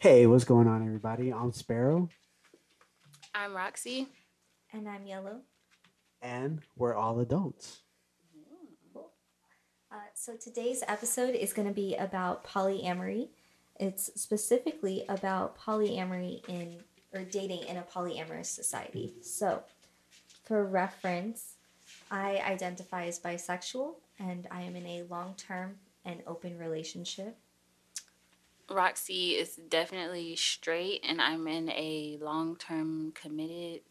Hey, what's going on, everybody? I'm Sparrow, I'm Roxy. And I'm Yellow. and we're all adults. Uh, so today's episode is going to be about polyamory. It's specifically about polyamory in or dating in a polyamorous society. So, for reference, I identify as bisexual and I am in a long-term and open relationship. Roxy is definitely straight, and I'm in a long term committed,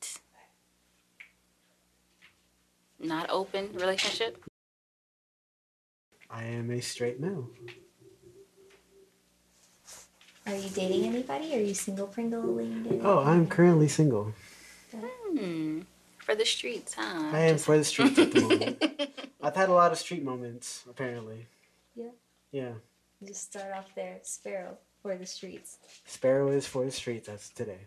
not open relationship. I am a straight male. Are you dating anybody? Are you single pringling? Oh, I'm currently single. Hmm. For the streets, huh? I am Just- for the streets at the moment. I've had a lot of street moments, apparently. Yeah. Yeah. Just start off there, Sparrow for the streets. Sparrow is for the streets. That's today.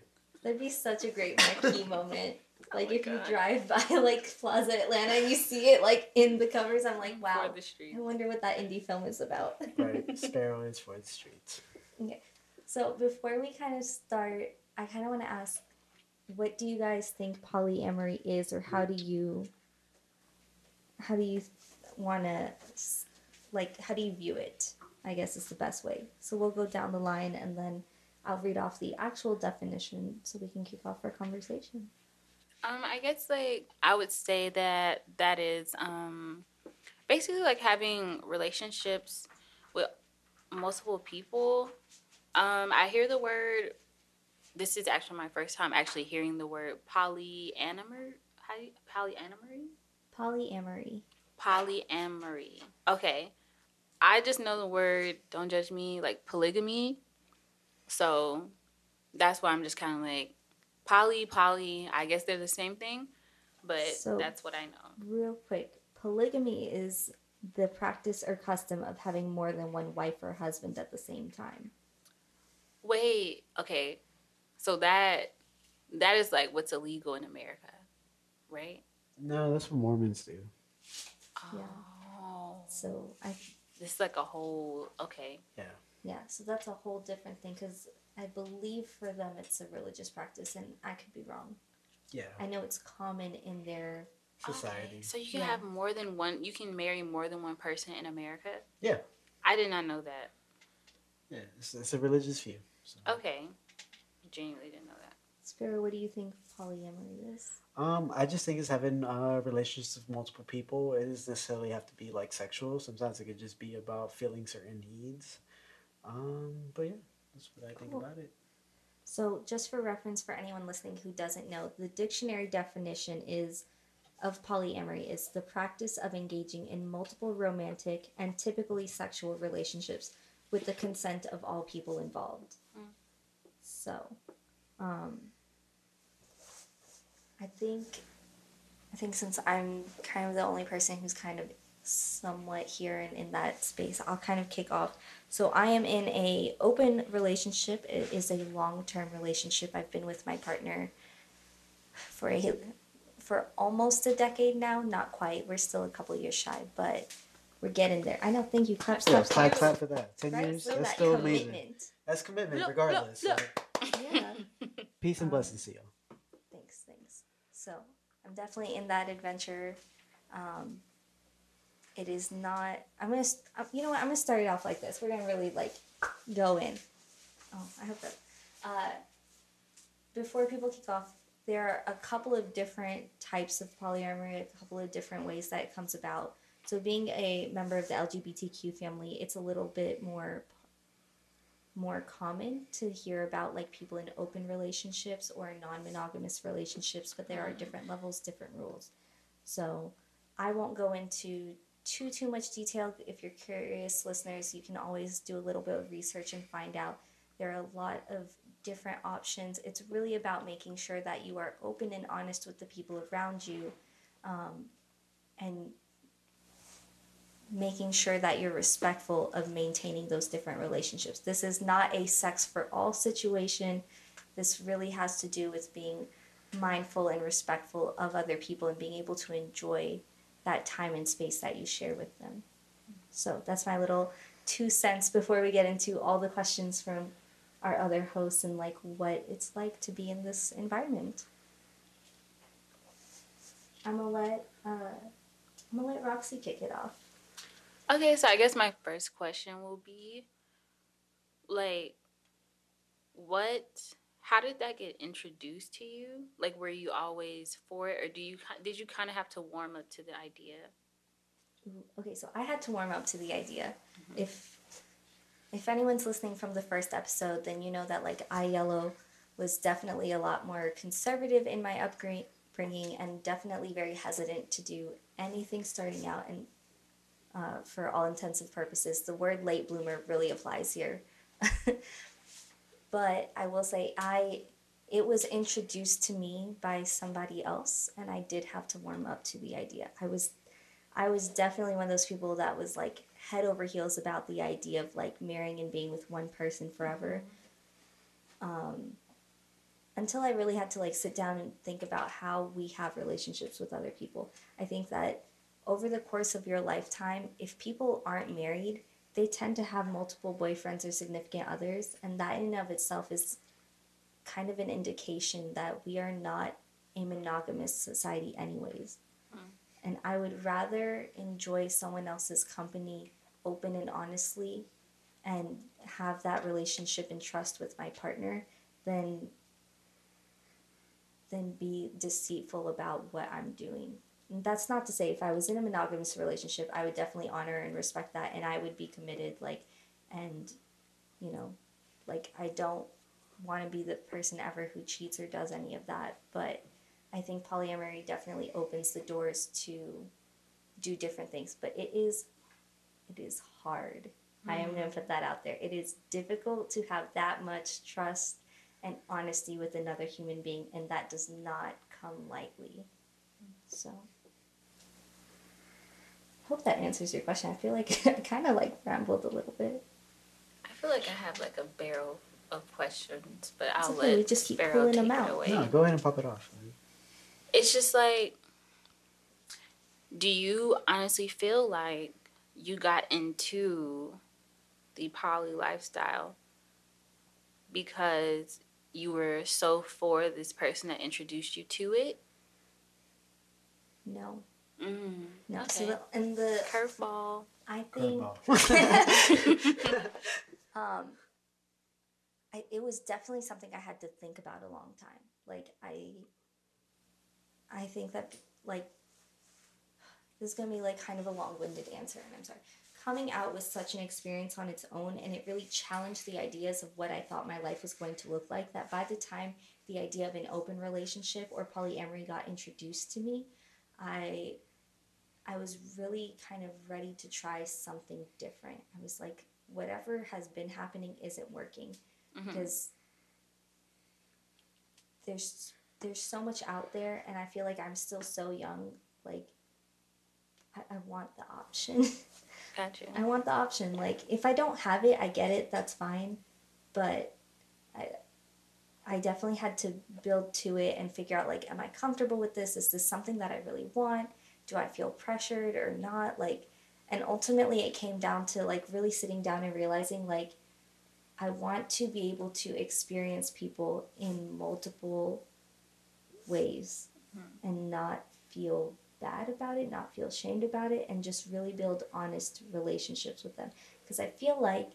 That'd be such a great marquee moment. Oh like my if you drive by like Plaza Atlanta and you see it like in the covers, I'm like, wow. For the streets. I wonder what that indie film is about. Right. Sparrow is for the streets. Okay, so before we kind of start, I kind of want to ask, what do you guys think polyamory is, or how do you, how do you want to, like, how do you view it? I guess is the best way. So we'll go down the line and then I'll read off the actual definition so we can kick off our conversation. Um, I guess like I would say that that is um basically like having relationships with multiple people. Um, I hear the word. This is actually my first time actually hearing the word polyamory. How do you, polyamory? Polyamory. Polyamory. Okay, I just know the word. Don't judge me. Like polygamy. So that's why I'm just kind of like poly, poly. I guess they're the same thing, but So- that's what I know. Real quick, polygamy is the practice or custom of having more than one wife or husband at the same time. Wait, okay. So that that is like what's illegal in America, right? No, that's what Mormons do. Yeah. Oh, So I this is like a whole okay. Yeah. yeah, so that's a whole different thing because I believe for them it's a religious practice, and I could be wrong. Yeah. I know it's common in their Society. Okay, So you can Yeah. have more than one. You can marry more than one person in America. Yeah. I did not know that. Yeah. It's, it's a religious view. So. Okay, genuinely didn't know that. Sparrow. What do you think polyamory is? Um, I just think it's having uh, relationships with multiple people. It doesn't necessarily have to be like sexual. Sometimes it could just be about filling certain needs. Um, but yeah, that's what I think about it. So, just for reference for anyone listening who doesn't know, the dictionary definition is of polyamory is the practice of engaging in multiple romantic and typically sexual relationships with the consent of all people involved. Mm. So, um, I think I think since I'm kind of the only person who's kind of somewhat here and in that space, I'll kind of kick off. So I am in a open relationship. It is a long term relationship. I've been with my partner for a for almost a decade now. Not quite. We're still a couple years shy, but we're getting there. I know. Thank you. Clap, Yeah, clap, clap, clap. clap for that. Ten Right? years. So That's that still amazing. commitment. That's commitment, Look, regardless. look, so Yeah. Peace and um, blessings to you. So I'm definitely in that adventure. Um, it is not. I'm gonna. uh, You know what? I'm gonna start it off like this. We're gonna really like go in. Oh, I hope that. Uh, before people kick off, there are a couple of different types of polyamory. A couple of different ways that it comes about. So being a member of the LGBTQ family, it's a little bit more more common to hear about like people in open relationships or non-monogamous relationships but there are different levels different rules. So i won't go into too too much detail. If you're curious listeners you can always do a little bit of research and find out. There are a lot of different options. It's really about making sure that you are open and honest with the people around you um, and making sure that you're respectful of maintaining those different relationships. This is not a sex for all situation. This really has to do with being mindful and respectful of other people and being able to enjoy that time and space that you share with them. So that's my little two cents before we get into all the questions from our other hosts and like what it's like to be in this environment. I'm gonna let uh, I'm gonna let Roxy kick it off. Okay, so I guess my first question will be like what how did that get introduced to you? Like were you always for it or do you did you kind of have to warm up to the idea? Okay, so I had to warm up to the idea. Mm-hmm. If if anyone's listening from the first episode, then you know that like I Yellow was definitely a lot more conservative in my upbringing and definitely very hesitant to do anything starting out and uh, for all intensive purposes, the word late bloomer really applies here. but I will say I it was introduced to me by somebody else and I did have to warm up to the idea. I was I was definitely one of those people that was like head over heels about the idea of like marrying and being with one person forever. Um, until I really had to like sit down and think about how we have relationships with other people. I think that over the course of your lifetime, if people aren't married, they tend to have multiple boyfriends or significant others, and that in and of itself is kind of an indication that we are not a monogamous society, anyways. Mm. And I would rather enjoy someone else's company open and honestly and have that relationship and trust with my partner than than be deceitful about what I'm doing that's not to say if I was in a monogamous relationship, I would definitely honor and respect that and I would be committed like and you know, like I don't want to be the person ever who cheats or does any of that, but I think polyamory definitely opens the doors to do different things, but it is it is hard. Mm-hmm. I am going to mm-hmm. put that out there. It is difficult to have that much trust and honesty with another human being and that does not come lightly. So hope that answers your question. I feel like I kind of like rambled a little bit. I feel like I have like a barrel of questions, but I'll okay, let we just keep Sparrow pulling them out. Away. No, go ahead and pop it off. It's just like, do you honestly feel like you got into the poly lifestyle because you were so for this person that introduced you to it? No. Mm, no, okay. so the, and the curveball. I think. um, I, it was definitely something I had to think about a long time. Like I, I think that like this is gonna be like kind of a long-winded answer, and I'm sorry. Coming out was such an experience on its own, and it really challenged the ideas of what I thought my life was going to look like. That by the time the idea of an open relationship or polyamory got introduced to me, I I was really kind of ready to try something different. I was like, whatever has been happening isn't working mm-hmm. because there's there's so much out there, and I feel like I'm still so young. Like, I, I want the option. Gotcha. I want the option. Like, if I don't have it, I get it. That's fine, but I. I definitely had to build to it and figure out like, am I comfortable with this? Is this something that I really want? Do I feel pressured or not? Like, and ultimately it came down to like really sitting down and realizing like, I want to be able to experience people in multiple ways mm-hmm. and not feel bad about it, not feel ashamed about it, and just really build honest relationships with them. Because I feel like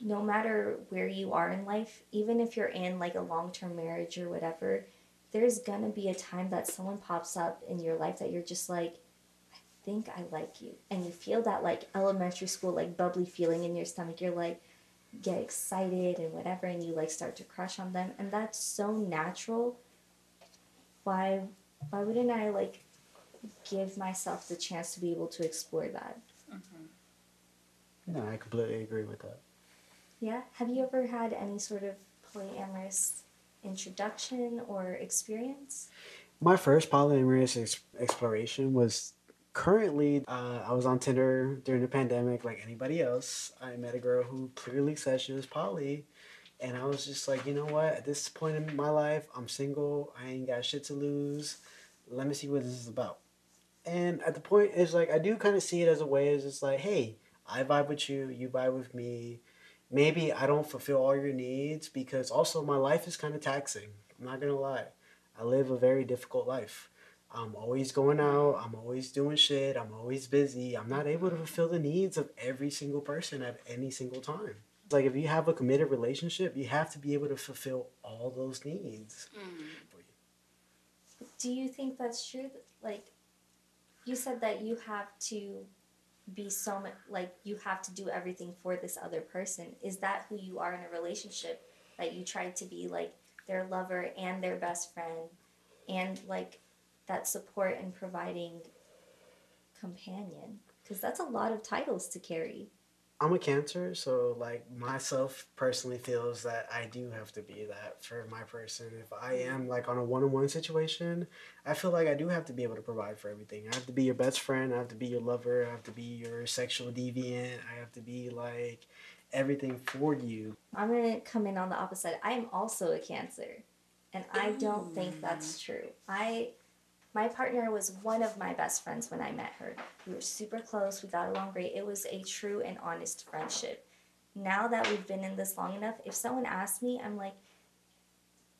no matter where you are in life, even if you're in like a long term marriage or whatever, there's gonna be a time that someone pops up in your life that you're just like, think I like you. And you feel that like elementary school, like bubbly feeling in your stomach. You're like, get excited and whatever, and you like start to crush on them. And that's so natural. Why, why wouldn't I like give myself the chance to be able to explore that? Mm-hmm. No, I completely agree with that. Yeah. Have you ever had any sort of polyamorous introduction or experience? My first polyamorous ex- exploration was currently uh, i was on tinder during the pandemic like anybody else. I met a girl who clearly said she was poly. And i was just like you know what? At this point in my life i'm single. I ain't got shit to lose. Let me see what this is about. And at the point it's like i do kind of see it as a way as it's like hey i vibe with you. You vibe with me. Maybe I don't fulfill all your needs because also my life is kind of taxing. I'm not gonna lie. I live a very difficult life. I'm always going out, I'm always doing shit, I'm always busy. I'm not able to fulfill the needs of every single person at any single time. Like if you have a committed relationship, you have to be able to fulfill all those needs. Mm. Do you think that's true? Like, you said that you have to be so much like you have to do everything for this other person. Is that who you are in a relationship? That you try to be like their lover and their best friend, and like that support and providing companion? Because that's a lot of titles to carry. I'm a cancer, so like myself personally feels that I do have to be that for my person. If I mm-hmm. am like on a one on one situation, I feel like I do have to be able to provide for everything. I have to be your best friend, I have to be your lover, I have to be your sexual deviant, I have to be like everything for you. I'm gonna come in on the opposite. I am also a cancer, and I don't think that's mm. true. I my partner was one of my best friends when I met her. We were super close, we got along great. It was a true and honest friendship. Now that we've been in this long enough, if someone asks me, I'm like,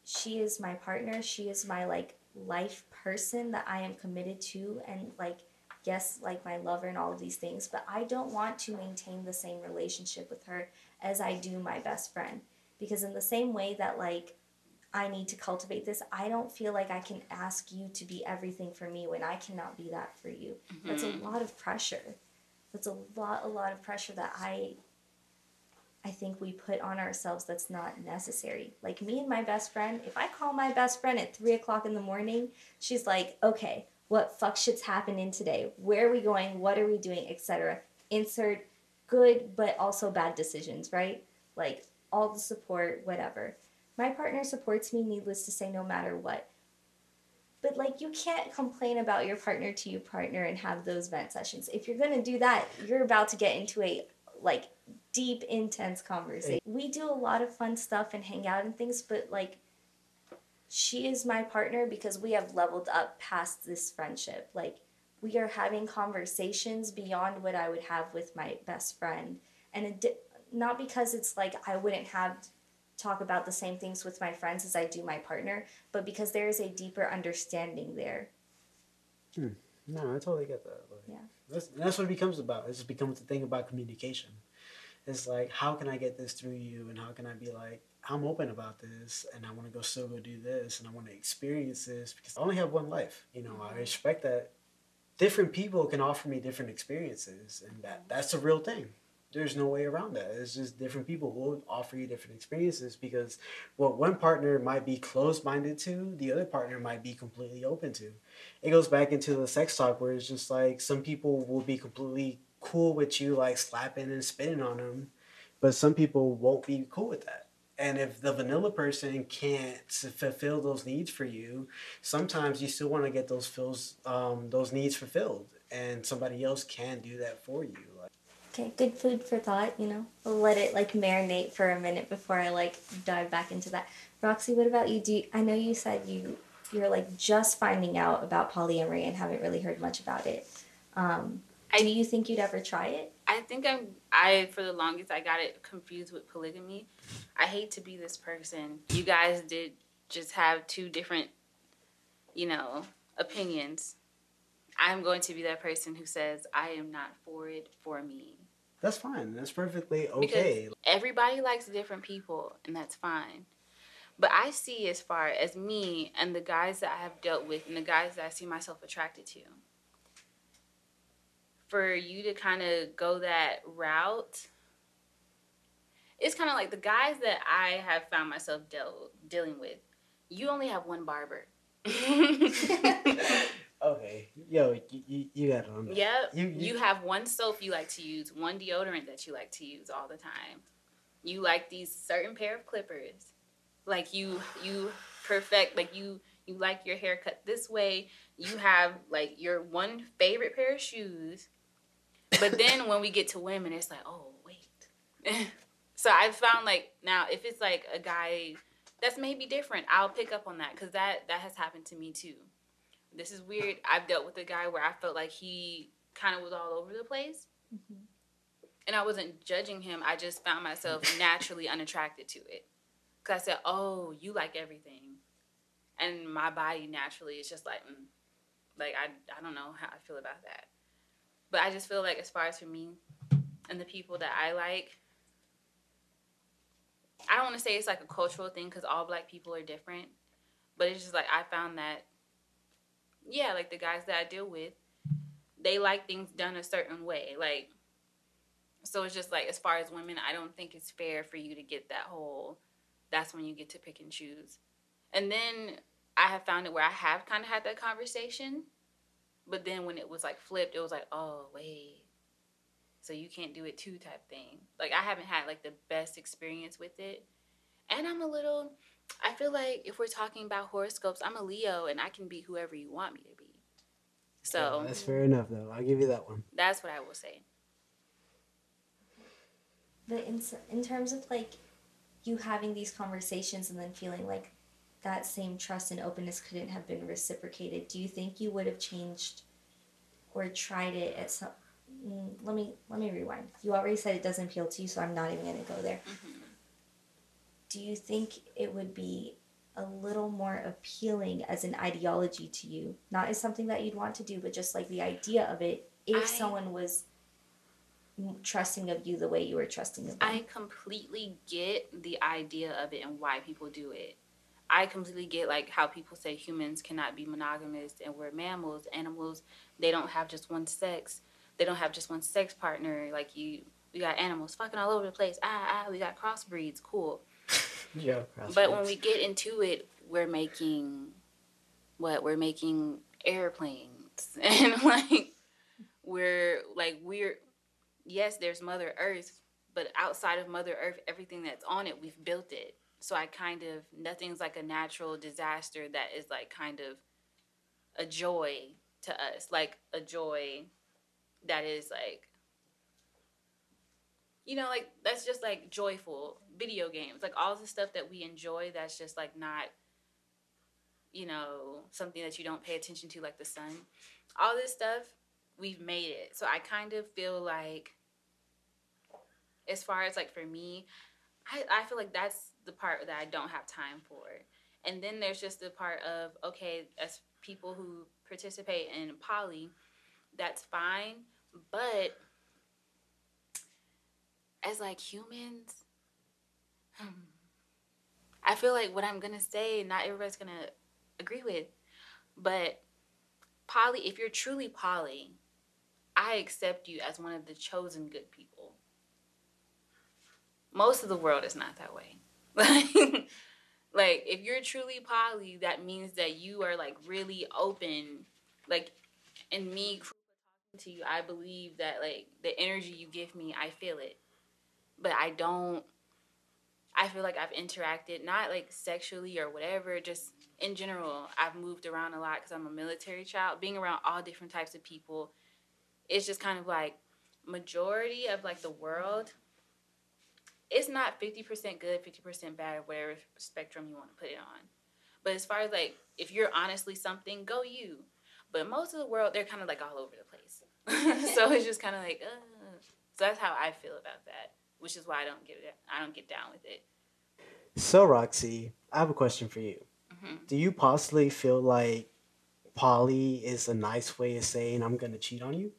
she is my partner, she is my like life person that I am committed to, and like, yes, like my lover and all of these things, but I don't want to maintain the same relationship with her as I do my best friend. Because, in the same way that like I need to cultivate this. I don't feel like I can ask you to be everything for me when I cannot be that for you. Mm-hmm. That's a lot of pressure. That's a lot, a lot of pressure that I, I think we put on ourselves. That's not necessary. Like me and my best friend. If I call my best friend at three o'clock in the morning, she's like, "Okay, what fuck shit's happening today? Where are we going? What are we doing? Etc." Insert good but also bad decisions, right? Like all the support, whatever my partner supports me, needless to say, no matter what. But like, you can't complain about your partner to your partner and have those vent sessions. If you're gonna do that, you're about to get into a like deep, intense conversation. We do a lot of fun stuff and hang out and things, but like, she is my partner because we have leveled up past this friendship. Like, we are having conversations beyond what I would have with my best friend. And it, not because it's like I wouldn't have talk about the same things with my friends as I do my partner, but because there is a deeper understanding there. Hmm. No, I totally get that. Like, yeah. That's, that's what it becomes about. It just becomes the thing about communication. It's like, how can I get this through you? And how can I be like, I'm open about this and I want to go still go do this and I want to experience this because I only have one life. You know, I expect that different people can offer me different experiences and that that's a real thing there's no way around that. It's just different people will offer you different experiences because what one partner might be closed minded to, the other partner might be completely open to. It goes back into the sex talk where it's just like some people will be completely cool with you like slapping and spitting on them, but some people won't be cool with that. And if the vanilla person can't fulfill those needs for you, sometimes you still want to get those fills, um, those needs fulfilled, and somebody else can do that for you. Okay, good food for thought, you know. I'll let it like marinate for a minute before I like dive back into that. Roxy, what about you? Do you, I know you said you you're like just finding out about polyamory and haven't really heard much about it. Um, I, do you think you'd ever try it? I think I'm. I for the longest I got it confused with polygamy. I hate to be this person. You guys did just have two different, you know, opinions. I'm going to be that person who says I am not for it for me. That's fine. That's perfectly okay. Because everybody likes different people, and that's fine. But I see as far as me and the guys that I have dealt with and the guys that I see myself attracted to. For you to kind of go that route, it's kind of like the guys that I have found myself deal, dealing with. You only have one barber. Okay, yo, you, you, you got it on. Yep. You, you, you have one soap you like to use, one deodorant that you like to use all the time. You like these certain pair of clippers. Like you you perfect like you you like your hair cut this way. You have like your one favorite pair of shoes. But then when we get to women, it's like, oh wait. so I found like now if it's like a guy that's maybe different, I'll pick up on that because that that has happened to me too this is weird. I've dealt with a guy where I felt like he kind of was all over the place. Mm-hmm. and I wasn't judging him. I just found myself naturally unattracted to it. Cause I said, "Oh, you like everything," and my body naturally is just like, mm. like I I don't know how I feel about that. But I just feel like as far as for me and the people that I like, I don't want to say it's like a cultural thing because all black people are different, but it's just like I found that, yeah, like the guys that I deal with, they like things done a certain way, like. So it's just like as far as women, I don't think it's fair for you to get that whole. That's when you get to pick and choose, and then I have found it where I have kind of had that conversation, but then when it was like flipped, it was like, oh wait, so you can't do it too type thing. Like I haven't had like the best experience with it. And I'm a little I feel like if we're talking about horoscopes, I'm a Leo and I can be whoever you want me to be. So Yeah, that's fair enough, though. I'll give you that one. that's what I will say. But in in terms of like you having these conversations and then feeling like that same trust and openness couldn't have been reciprocated, do you think you would have changed or tried it at some? Mm, let me let me rewind. You already said it doesn't appeal to you, so I'm not even going to go there. Do you think it would be a little more appealing as an ideology to you, not as something that you'd want to do, but just like the idea of it, if I- someone was trusting of you the way you were trusting of them? I completely get the idea of it and why people do it. I completely get like how people say humans cannot be monogamous and we're mammals. Animals, they don't have just one sex. They don't have just one sex partner. Like you, we got animals fucking all over the place. Ah, ah, we got crossbreeds. Cool. Yeah. But when we get into it, we're making what? We're making airplanes and like we're like we're yes, there's Mother Earth, but outside of Mother Earth, everything that's on it, we've built it. So I kind of nothing's like a natural disaster that is like kind of a joy to us, like a joy that is like you know, like that's just like joyful video games, like all the stuff that we enjoy. That's just like not, you know, something that you don't pay attention to, like the sun. All this stuff, we've made it. So I kind of feel like, as far as like for me, I I feel like that's the part that I don't have time for. And then there's just the part of okay, as people who participate in poly, that's fine, but as like humans, hmm, I feel like what I'm gonna say, not everybody's gonna agree with, but poly, if you're truly poly, I accept you as one of the chosen good people. Most of the world is not that way. Like, if you're truly poly, that means that you are like really open. Like, and me talking to you, I believe that like the energy you give me, I feel it but I don't. I feel like I've interacted not like sexually or whatever, just in general. I've moved around a lot because I'm a military child. Being around all different types of people, it's just kind of like majority of like the world. It's not fifty percent good, fifty percent bad, or whatever spectrum you want to put it on. But as far as like if you're honestly something, go you. But most of the world, they're kind of like all over the place. so it's just kind of like, uh. so that's how I feel about that which is why I don't get it. I don't get down with it. So Roxy, I have a question for you. Mhm. Do you possibly feel like poly is a nice way of saying I'm gonna cheat on you?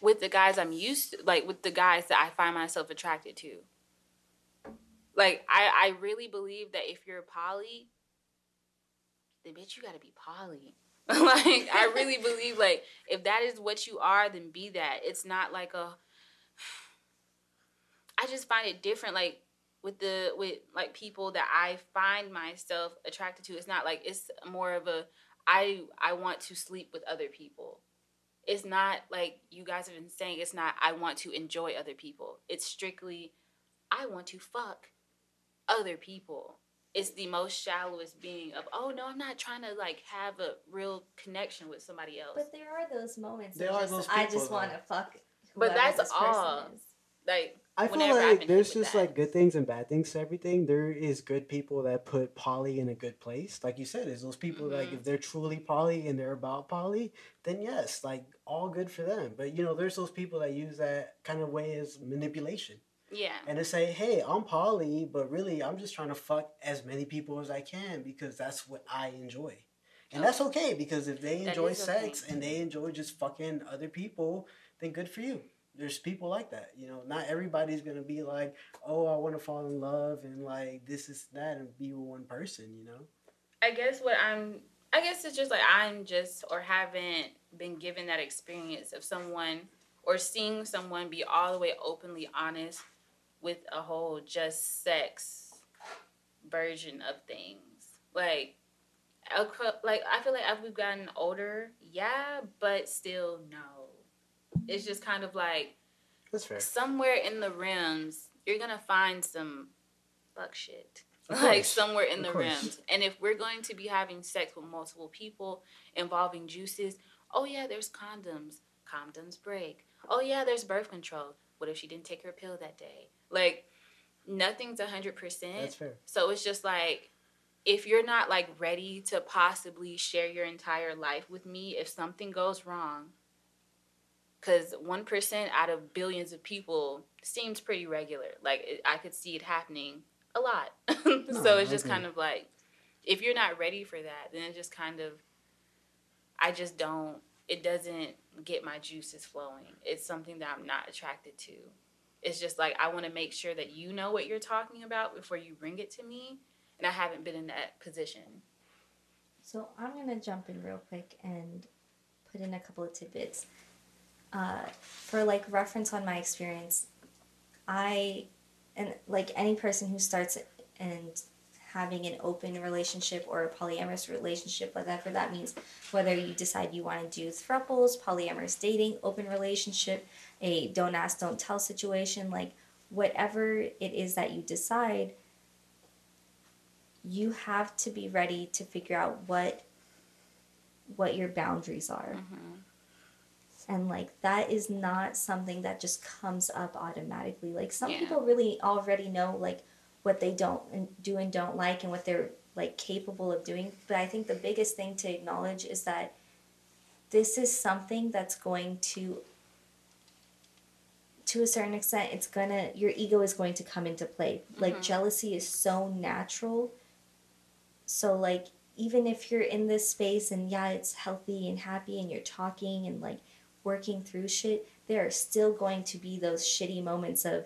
With the guys I'm used to, like with the guys that I find myself attracted to. Like I, I really believe that if you're poly, then bitch you gotta be poly. like I really believe like if that is what you are, then be that. It's not like a I just find it different like with the with like people that I find myself attracted to. It's not like it's more of a I I want to sleep with other people. It's not like you guys have been saying it's not I want to enjoy other people. It's strictly I want to fuck other people. It's the most shallowest being of oh no, I'm not trying to like have a real connection with somebody else. But there are those moments. There are just, those I just want to fuck. But that's this all. is. like I feel whenever like there's just that. like good things and bad things to everything. There is good people that put poly in a good place. Like you said, is those people like Mhm. if they're truly poly and they're about poly, then yes, like all good for them. But you know, there's those people that use that kind of way as manipulation. yeah. And to say, hey, I'm poly, but really I'm just trying to fuck as many people as I can because that's what I enjoy. And that's okay because if they enjoy is okay. sex and they enjoy just fucking other people, then good for you. There's people like that. You know, not everybody's gonna be like, oh, I wanna fall in love and like this is that and be with one person, you know? I guess what I'm I guess it's just like I'm just or haven't been given that experience of someone or seeing someone be all the way openly honest with a whole just sex version of things. Like like I feel like as we've gotten older, yeah, but still no. It's just kind of like That's fair. somewhere in the rims, you're gonna find some fuck shit. Like somewhere in the rims. And if we're going to be having sex with multiple people involving juices, oh yeah, there's condoms. Condoms break. Oh yeah, there's birth control. What if she didn't take her pill that day? Like nothing's a hundred percent. That's fair. So it's just like if you're not like ready to possibly share your entire life with me, if something goes wrong, because one percent out of billions of people seems pretty regular. Like it, I could see it happening a lot. so it's just agree. kind of like if you're not ready for that, then it just kind of I just don't. It doesn't get my juices flowing. It's something that I'm not attracted to. It's just like I want to make sure that you know what you're talking about before you bring it to me, and I haven't been in that position. So I'm gonna jump in real quick and put in a couple of tidbits. Uh, for like reference on my experience, I and like any person who starts and having an open relationship or a polyamorous relationship, whatever that means, whether you decide you want to do thruples, polyamorous dating, open relationship, a don't ask, don't tell situation, like whatever it is that you decide, you have to be ready to figure out what what your boundaries are and like that is not something that just comes up automatically like some Yeah. people really already know like what they don't and do and don't like and what they're like capable of doing but i think the biggest thing to acknowledge is that this is something that's going to to a certain extent it's gonna your ego is going to come into play like Mhm. jealousy is so natural so like even if you're in this space and yeah it's healthy and happy and you're talking and like working through shit there are still going to be those shitty moments of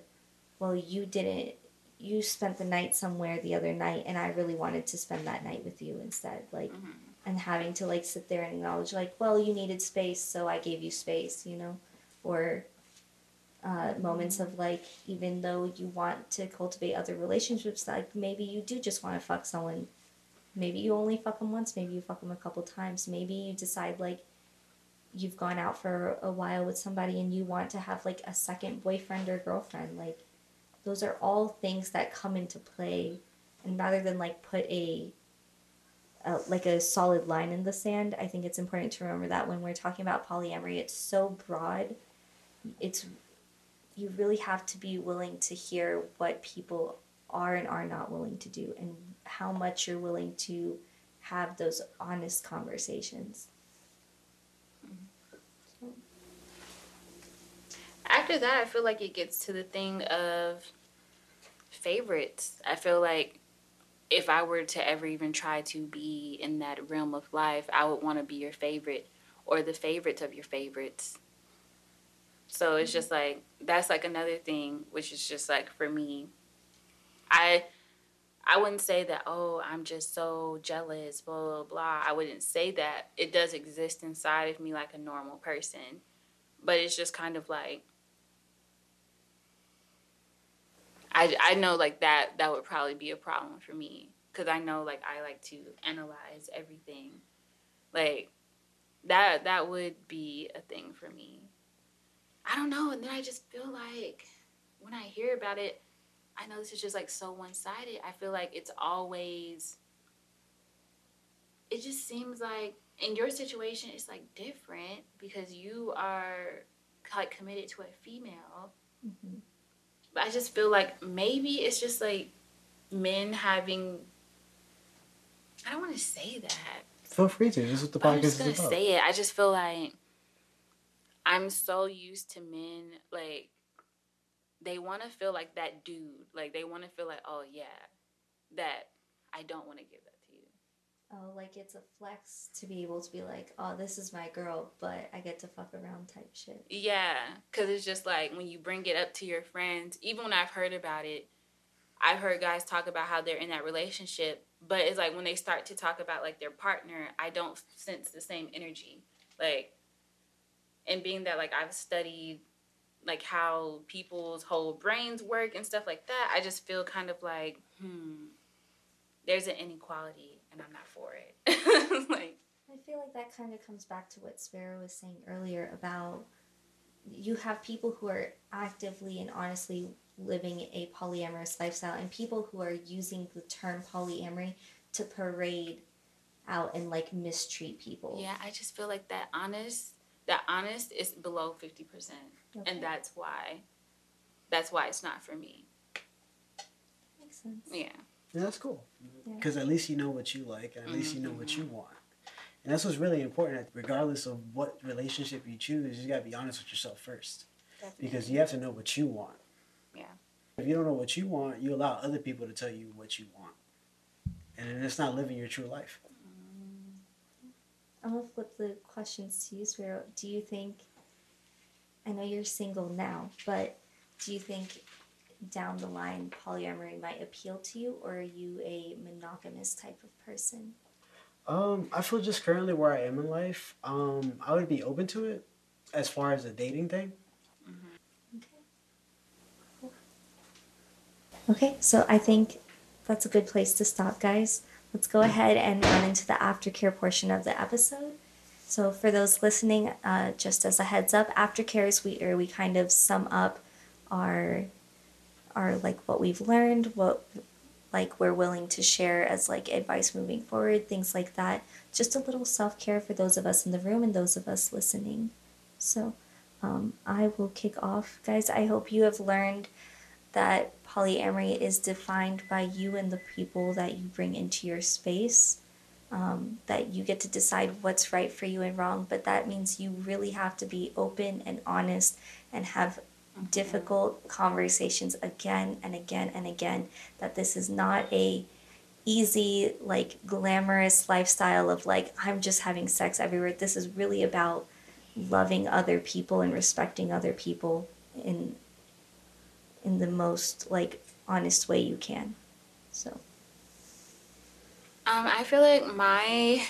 well you didn't you spent the night somewhere the other night and i really wanted to spend that night with you instead like Mhm. and having to like sit there and acknowledge like well you needed space so i gave you space you know? Or uh, moments of like even though you want to cultivate other relationships like maybe you do just want to fuck someone. Maybe you only fuck them once maybe you fuck them a couple times. Maybe you decide like you've gone out for a while with somebody and you want to have like a second boyfriend or girlfriend like those are all things that come into play. And rather than like put a uh, like a solid line in the sand i think it's important to remember that when we're talking about polyamory it's so broad. It's you really have to be willing to hear what people are and are not willing to do and how much you're willing to have those honest conversations After that, I feel like it gets to the thing of favorites. I feel like if I were to ever even try to be in that realm of life, I would want to be your favorite or the favorites of your favorites. So it's mm-hmm. just like that's like another thing, which is just like for me, I I wouldn't say that oh I'm just so jealous, blah blah blah. I wouldn't say that. It does exist inside of me like a normal person, but it's just kind of like I, I know like that that would probably be a problem for me because I know like I like to analyze everything. Like that that would be a thing for me. I don't know and then I just feel like when I hear about it I know this is just like so one-sided. I feel like it's always it just seems like in your situation it's like different because you are like committed to a female mm-hmm. But I just feel like maybe it's just like men having. I don't want to say that. Feel free to. This is what the But I'm just gonna say it. I just feel like I'm so used to men like they want to feel like that dude. Like they want to feel like, oh yeah, that I don't want to give you. Oh, like it's a flex to be able to be like, oh, this is my girl, but I get to fuck around type shit. Yeah, because it's just like when you bring it up to your friends, even when I've heard about it, I've heard guys talk about how they're in that relationship, but it's like when they start to talk about like their partner, I don't sense the same energy. Like, and being that like I've studied like how people's whole brains work and stuff like that, I just feel kind of like, hmm, there's an inequality and I'm not for it. like, I feel like that kind of comes back to what Sparrow was saying earlier about you have people who are actively and honestly living a polyamorous lifestyle and people who are using the term polyamory to parade out and like mistreat people. Yeah, I just feel like that honest, that honest is below fifty percent, Okay. and that's why, that's why it's not for me. makes sense. Yeah, Yeah, that's cool. Yeah. Because at least you know what you like, and at least you know what you mm-hmm. want. And that's what's really important. Regardless of what relationship you choose, you gotta be honest with yourself first, definitely. because you have to know what you want. Yeah. If you don't know what you want, you allow other people to tell you what you want, and then it's not living your true life. Mm-hmm. I'm gonna flip the questions to you, Sparrow. Do you think I know you're single now, but do you think down the line polyamory might appeal to you or are you a monogamous type of person? Um, I feel just currently where I am in life, um, I would be open to it as far as the dating thing. Okay, Okay, so I think that's a good place to stop, guys. Let's go ahead and run into the aftercare portion of the episode. So, for those listening, uh, just as a heads up, aftercare is or we kind of sum up our our like what we've learned, what like we're willing to share as like advice moving forward, things like that. Just a little self care for those of us in the room and those of us listening. So, um, I will kick off, guys. I hope you have learned that polyamory is defined by you and the people that you bring into your space. Um, that you get to decide what's right for you and wrong, but that means you really have to be open and honest and have difficult conversations again and again and again. That this is not a easy, like glamorous lifestyle of like, I'm just having sex everywhere. This is really about loving other people and respecting other people in in the most like honest way you can. So um, I feel like my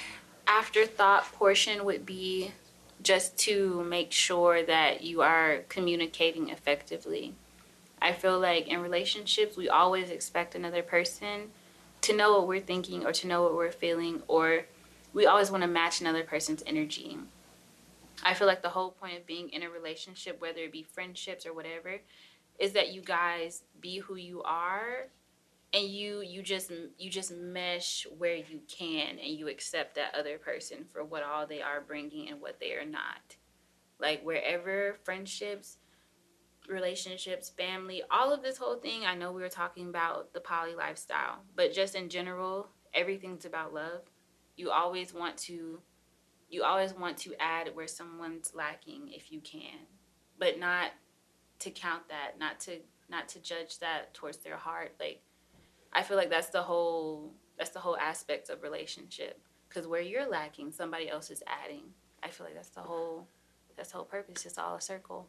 afterthought portion would be just to make sure that you are communicating effectively. I feel like in relationships, we always expect another person to know what we're thinking or to know what we're feeling, or we always want to match another person's energy. I feel like the whole point of being in a relationship, whether it be friendships or whatever, is that you guys be who you are and you you just you just mesh where you can and you accept that other person for what all they are bringing and what they are not. Like wherever friendships relationships family all of this whole thing i know we were talking about the poly lifestyle but just in general everything's about love. You always want to you always want to add where someone's lacking if you can but not to count that not to not to judge that towards their heart. Like I feel like that's the whole that's the whole aspect of relationship because where you're lacking, somebody else is adding. I feel like that's the whole that's the whole purpose. It's all a circle.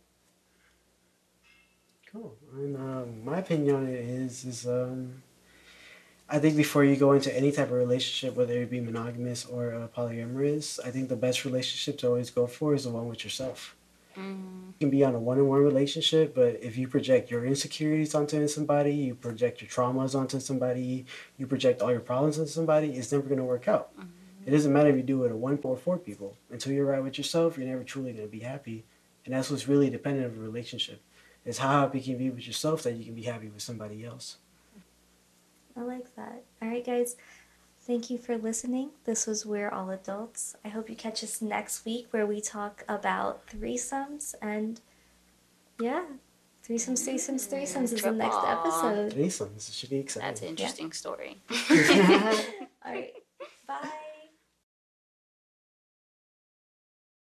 Cool. And um, my opinion on it is is um, I think before you go into any type of relationship, whether it be monogamous or uh, polyamorous, I think the best relationship to always go for is the one with yourself. Mm-hmm. You can be on a one-on-one relationship, but if you project your insecurities onto somebody, you project your traumas onto somebody, you project all your problems onto somebody, it's never going to work out. It doesn't matter if you do it with one or four people. Until you're right with yourself, you're never truly going to be happy. And that's what's really dependent of a relationship. Is how happy you can be with yourself that you can be happy with somebody else. I like that. All right, guys. Thank you for listening. This was We're All Adults. I hope you catch us next week where we talk about threesomes and yeah, Threesomes, threesomes, threesomes is the next episode. Threesomes. It should be exciting. That's an interesting story. All right. Bye.